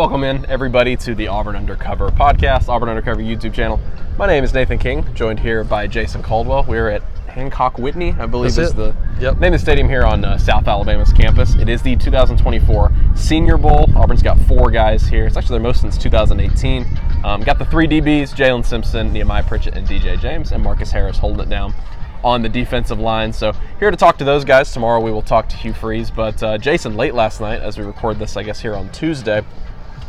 welcome in everybody to the Auburn Undercover podcast, Auburn Undercover YouTube channel. My name is Nathan King, joined here by Jason Caldwell. We're at Hancock Whitney, I believe That's is it. the Yep. name of the stadium here on uh, South Alabama's campus. It is the 2024 Senior Bowl. Auburn's got four guys here. It's actually their most since 2018. Um, got the three DBs: Jaylin Simpson, Nehemiah Pritchett, and DJ James, and Marcus Harris holding it down on the defensive line. So here to talk to those guys. Tomorrow we will talk to Hugh Freeze. But uh, Jason, late last night, as we record this, I guess here on Tuesday,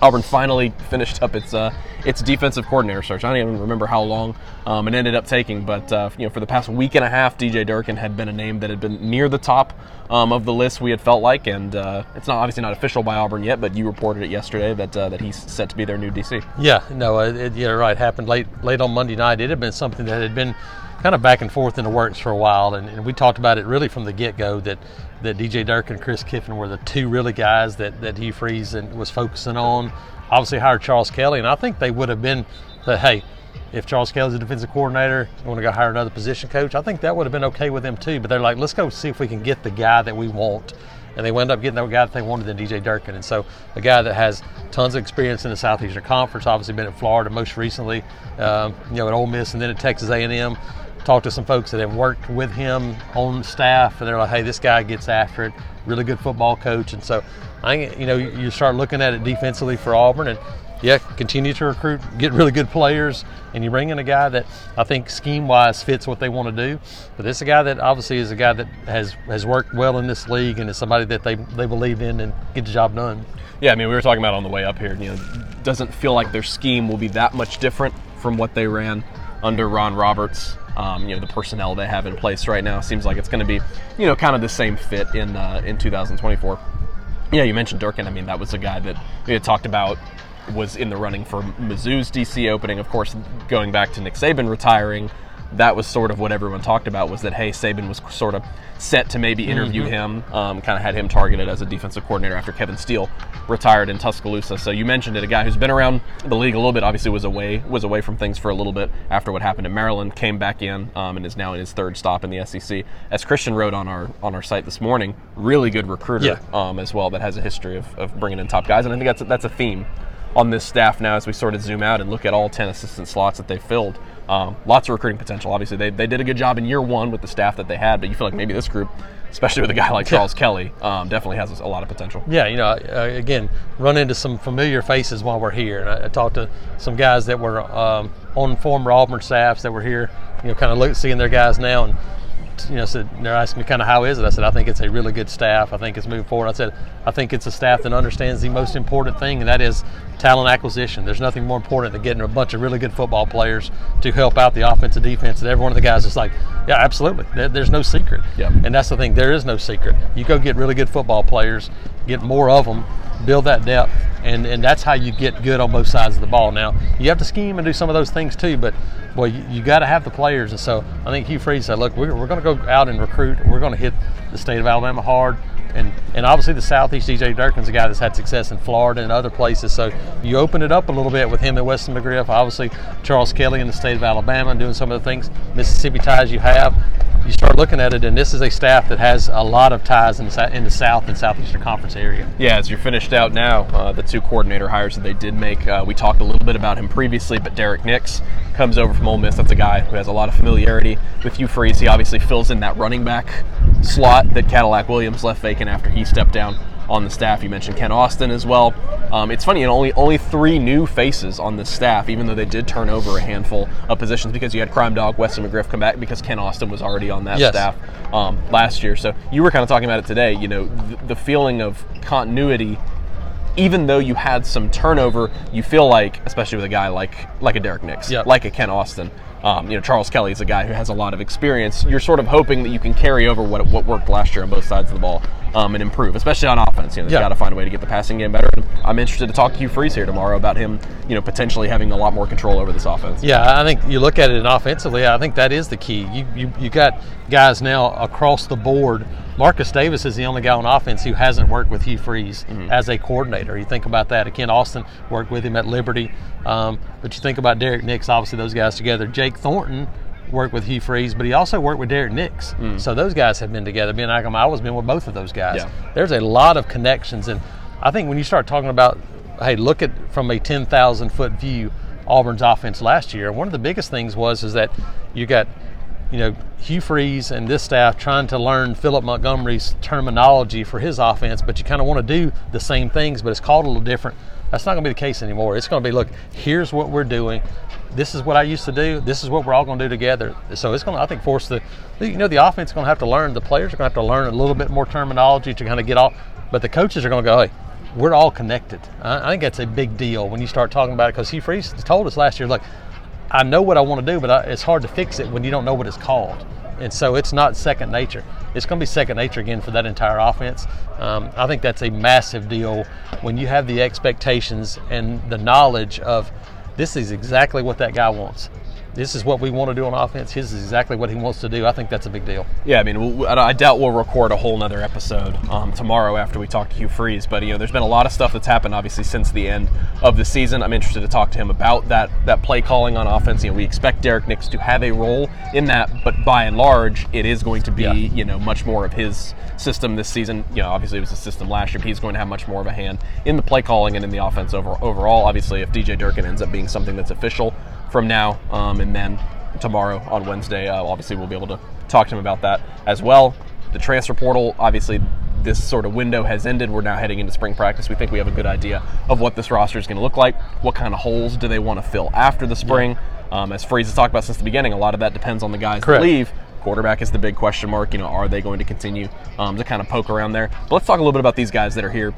Auburn finally finished up its uh, its defensive coordinator search. I don't even remember how long um, it ended up taking, but uh, you know, for the past week and a half, DJ Durkin had been a name that had been near the top um, of the list. We had felt like, and uh, it's not obviously not official by Auburn yet, but you reported it yesterday that uh, that he's set to be their new DC. Yeah, no, it, you're right. Happened late late on Monday night. It had been something that had been kind of back and forth in the works for a while, and, and we talked about it really from the get go that that DJ Durkin Chris Kiffin were the two really guys that that Hugh Freeze and was focusing on. Obviously hired Charles Kelly, and I think they would have been that hey. If Charles Kelly's a defensive coordinator, you want to go hire another position coach, I think that would have been okay with them too. But they're like, let's go see if we can get the guy that we want and they wound up getting the guy that they wanted in DJ Durkin. And so a guy that has tons of experience in the Southeastern Conference, obviously been at Florida most recently, um, you know, at Ole Miss and then at Texas A&M. Talked to some folks that have worked with him on staff, and they're like, "Hey, this guy gets after it. Really good football coach." And so, I, think, you know, you start looking at it defensively for Auburn, and yeah, continue to recruit, get really good players, and you bring in a guy that I think scheme wise fits what they want to do. But this is a guy that obviously is a guy that has has worked well in this league and is somebody that they they believe in and get the job done. Yeah, I mean, we were talking about on the way up here. You know, doesn't feel like their scheme will be that much different from what they ran under Ron Roberts. Um, you know, the personnel they have in place right now seems like it's going to be, you know, kind of the same fit in uh, in 2024. Yeah, you mentioned Durkin. I mean, that was a guy that we had talked about was in the running for Mizzou's DC opening. Of course, going back to Nick Saban retiring, that was sort of what everyone talked about was that hey, Saban was sort of set to maybe interview him, um, kind of had him targeted as a defensive coordinator after Kevin Steele retired in Tuscaloosa. So you mentioned it, a guy who's been around the league a little bit, obviously was away was away from things for a little bit after what happened in Maryland, came back in um, and is now in his third stop in the SEC. As Christian wrote on our on our site this morning, really good recruiter Yeah. um, as well that has a history of, of bringing in top guys, and I think that's a, that's a theme on this staff now as we sort of zoom out and look at all 10 assistant slots that they filled. Um, lots of recruiting potential. Obviously, they, they did a good job in year one with the staff that they had, but you feel like maybe this group, especially with a guy like Charles Kelly, um, definitely has a lot of potential. Yeah, you know, uh, again, run into some familiar faces while we're here. And I, I talked to some guys that were um, on former Auburn staffs that were here, you know, kind of look, seeing their guys now. And, you know, said they're asking me kind of how is it? I said I think it's a really good staff. I think it's moving forward. I said I think it's a staff that understands the most important thing, and that is talent acquisition. There's nothing more important than getting a bunch of really good football players to help out the offense and defense. And every one of the guys is like, yeah, absolutely. There's no secret. Yep. And that's the thing. There is no secret. You go get really good football players, get more of them, build that depth, and, and that's how you get good on both sides of the ball. Now, you have to scheme and do some of those things too, but boy, you, you got to have the players. And so I think Hugh Freeze said, look, we're, we're going to go out and recruit. We're going to hit the state of Alabama hard. And, and obviously the Southeast DJ Durkin's a guy that's had success in Florida and other places. So you open it up a little bit with him and Wesley McGriff. Obviously Charles Kelly in the state of Alabama doing some of the things, Mississippi ties you have. You start looking at it, and this is a staff that has a lot of ties in the, in the South and Southeastern Conference area. Yeah, as you're finished out now, uh, the two coordinator hires that they did make, uh, we talked a little bit about him previously, but Derrick Nix comes over from Ole Miss. That's a guy who has a lot of familiarity with Hugh Freeze. He obviously fills in that running back slot that Cadillac Williams left vacant after he stepped down on the staff. You mentioned Kent Austin as well. Um, it's funny, know, only only three new faces on the staff, even though they did turn over a handful of positions because you had Crime Dog Wesley McGriff come back because Kent Austin was already on that Yes. staff um, last year. So you were kind of talking about it today. You know, th- the feeling of continuity. Even though you had some turnover, you feel like, especially with a guy like like a Derrick Nix, Yep. like a Ken Austin, um, you know Charles Kelly is a guy who has a lot of experience. You're sort of hoping that you can carry over what what worked last year on both sides of the ball um, and improve, especially on offense. You know, they've Yeah. got to find a way to get the passing game better. And I'm interested to talk to Hugh Freeze here tomorrow about him, you know, potentially having a lot more control over this offense. Yeah, I think you look at it and offensively, I think that is the key. You, you you got guys now across the board. Marcus Davis is the only guy on offense who hasn't worked with Hugh Freeze as a coordinator. You think about that. Kent Austin worked with him at Liberty, um, but you think about Derrick Nix. Obviously, those guys together. Jake Thornton worked with Hugh Freeze, but he also worked with Derrick Nix. So those guys have been together. I was been with both of those guys. Yeah. There's a lot of connections, and I think when you start talking about hey, look at from a 10,000 foot view Auburn's offense last year. One of the biggest things was is that you got you know, Hugh Freeze and this staff trying to learn Philip Montgomery's terminology for his offense, but you kind of want to do the same things, but it's called a little different. That's not going to be the case anymore. It's going to be, look, here's what we're doing. This is what I used to do. This is what we're all going to do together. So it's going to, I think, force the, you know, the offense is going to have to learn. The players are going to have to learn a little bit more terminology to kind of get off. But the coaches are going to go, hey, we're all connected. I, think that's a big deal when you start talking about it because Hugh Freeze told us last year, look, I know what I want to do, but I, it's hard to fix it when you don't know what it's called. And so it's not second nature. It's going to be second nature again for that entire offense. Um, I think that's a massive deal when you have the expectations and the knowledge of this is exactly what that guy wants this is what we want to do on offense. His is exactly what he wants to do. I think that's a big deal. Yeah, I mean, I doubt we'll record a whole nother episode um, tomorrow after we talk to Hugh Freeze. But you know, there's been a lot of stuff that's happened, obviously, since the end of the season. I'm interested to talk to him about that that play calling on offense. You know, we expect Derrick Nix to have a role in that, but by and large, it is going to be yeah. you know much more of his system this season. You know, obviously it was a system last year, but he's going to have much more of a hand in the play calling and in the offense over, overall. Obviously, if DJ Durkin ends up being something that's official from now, um, and then tomorrow on Wednesday, uh, obviously we'll be able to talk to him about that as well. The transfer portal, obviously, this sort of window has ended. We're now heading into spring practice. We think we have a good idea of what this roster is going to look like. What kind of holes do they want to fill after the spring? Yeah. Um, as Freeze has talked about since the beginning, a lot of that depends on the guys Correct. that leave. Quarterback is the big question mark. You know, are they going to continue um, to kind of poke around there? But let's talk a little bit about these guys that are here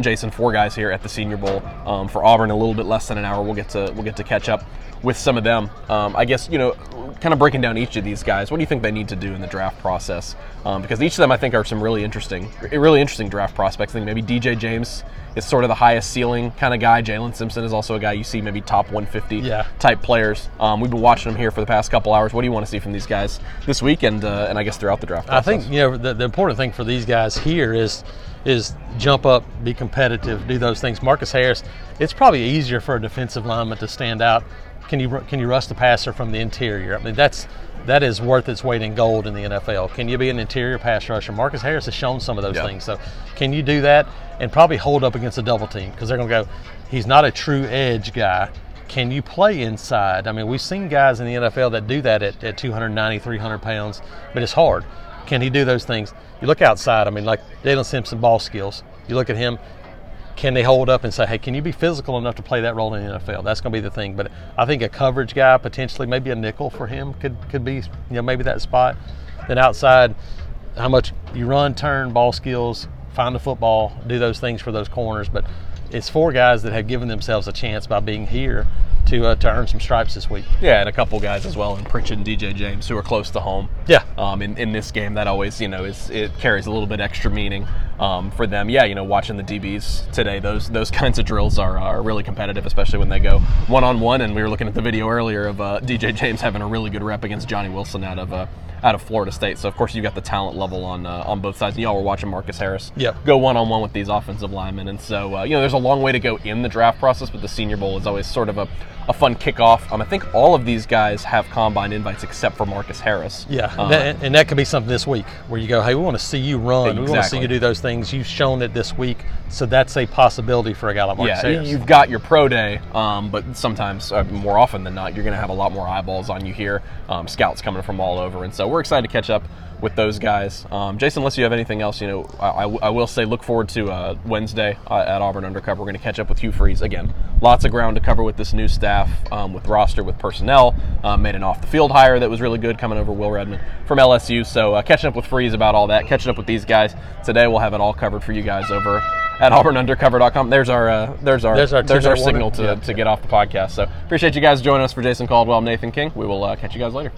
Jason, four guys here at the Senior Bowl um, for Auburn. A little bit less than an hour. We'll get to we'll get to catch up with some of them. Um, I guess you know, kind of breaking down each of these guys. What do you think they need to do in the draft process? Um, because each of them, I think, are some really interesting, really interesting draft prospects. I think maybe DJ James is sort of the highest ceiling kind of guy. Jaylin Simpson is also a guy you see maybe top 150 yeah. type players. Um, we've been watching them here for the past couple hours. What do you want to see from these guys this week and uh, and I guess throughout the draft? Process? I think you know the, the important thing for these guys here is is jump up, be competitive, do those things. Marcus Harris, it's probably easier for a defensive lineman to stand out. Can you can you rush the passer from the interior? I mean that's that is worth its weight in gold in the NFL. Can you be an interior pass rusher? Marcus Harris has shown some of those things. So can you do that and probably hold up against a double team because they're going to go. He's not a true edge guy. Can you play inside? I mean, we've seen guys in the NFL that do that at, at 290, 300 pounds, but it's hard. Can he do those things? You look outside. I mean, like Jaylin Simpson, ball skills. You look at him. Can they hold up and say, hey, can you be physical enough to play that role in the NFL? That's going to be the thing. But I think a coverage guy, potentially maybe a nickel for him, could could be you know maybe that spot. Then outside, how much you run, turn, ball skills, find the football, do those things for those corners. But it's four guys that have given themselves a chance by being here to uh, to earn some stripes this week. Yeah, and a couple guys as well, and Pritchett and DJ James, who are close to home. Yeah. Um, in, in this game, that always you know is it carries a little bit extra meaning um, for them. Yeah, you know, watching the DBs today, those those kinds of drills are, are really competitive, especially when they go one on one. And we were looking at the video earlier of uh, DJ James having a really good rep against Johnny Wilson out of. Uh, out of Florida State. So of course you got the talent level on uh, on both sides. And y'all were watching Marcus Harris yep. go one on one with these offensive linemen, and so uh, you know there's a long way to go in the draft process, but the Senior Bowl is always sort of a a fun kickoff. Um, I think all of these guys have combine invites except for Marcus Harris. Yeah, uh, that, and that could be something this week where you go, hey, we want to see you run. Exactly. We want to see you do those things. You've shown it this week, so that's a possibility for a guy like Marcus yeah, Harris. you've got your pro day, um, but sometimes, uh, more often than not, you're going to have a lot more eyeballs on you here. Um, scouts coming from all over, and so we're excited to catch up with those guys. Um, Jason, unless you have anything else, you know, I, I will say look forward to uh, Wednesday uh, at Auburn Undercover. We're going to catch up with Hugh Freeze again. Lots of ground to cover with this new staff, um, with roster, with personnel. Um, made an off the field hire that was really good coming over Will Redmond from LSU. So uh, catching up with Freeze about all that, catching up with these guys today. We'll have it all covered for you guys over at auburnundercover.com. There's our uh, there's our there's our, there's our signal to, yeah. to get off the podcast. So appreciate you guys joining us for Jason Caldwell, Nathan King. We will uh, catch you guys later.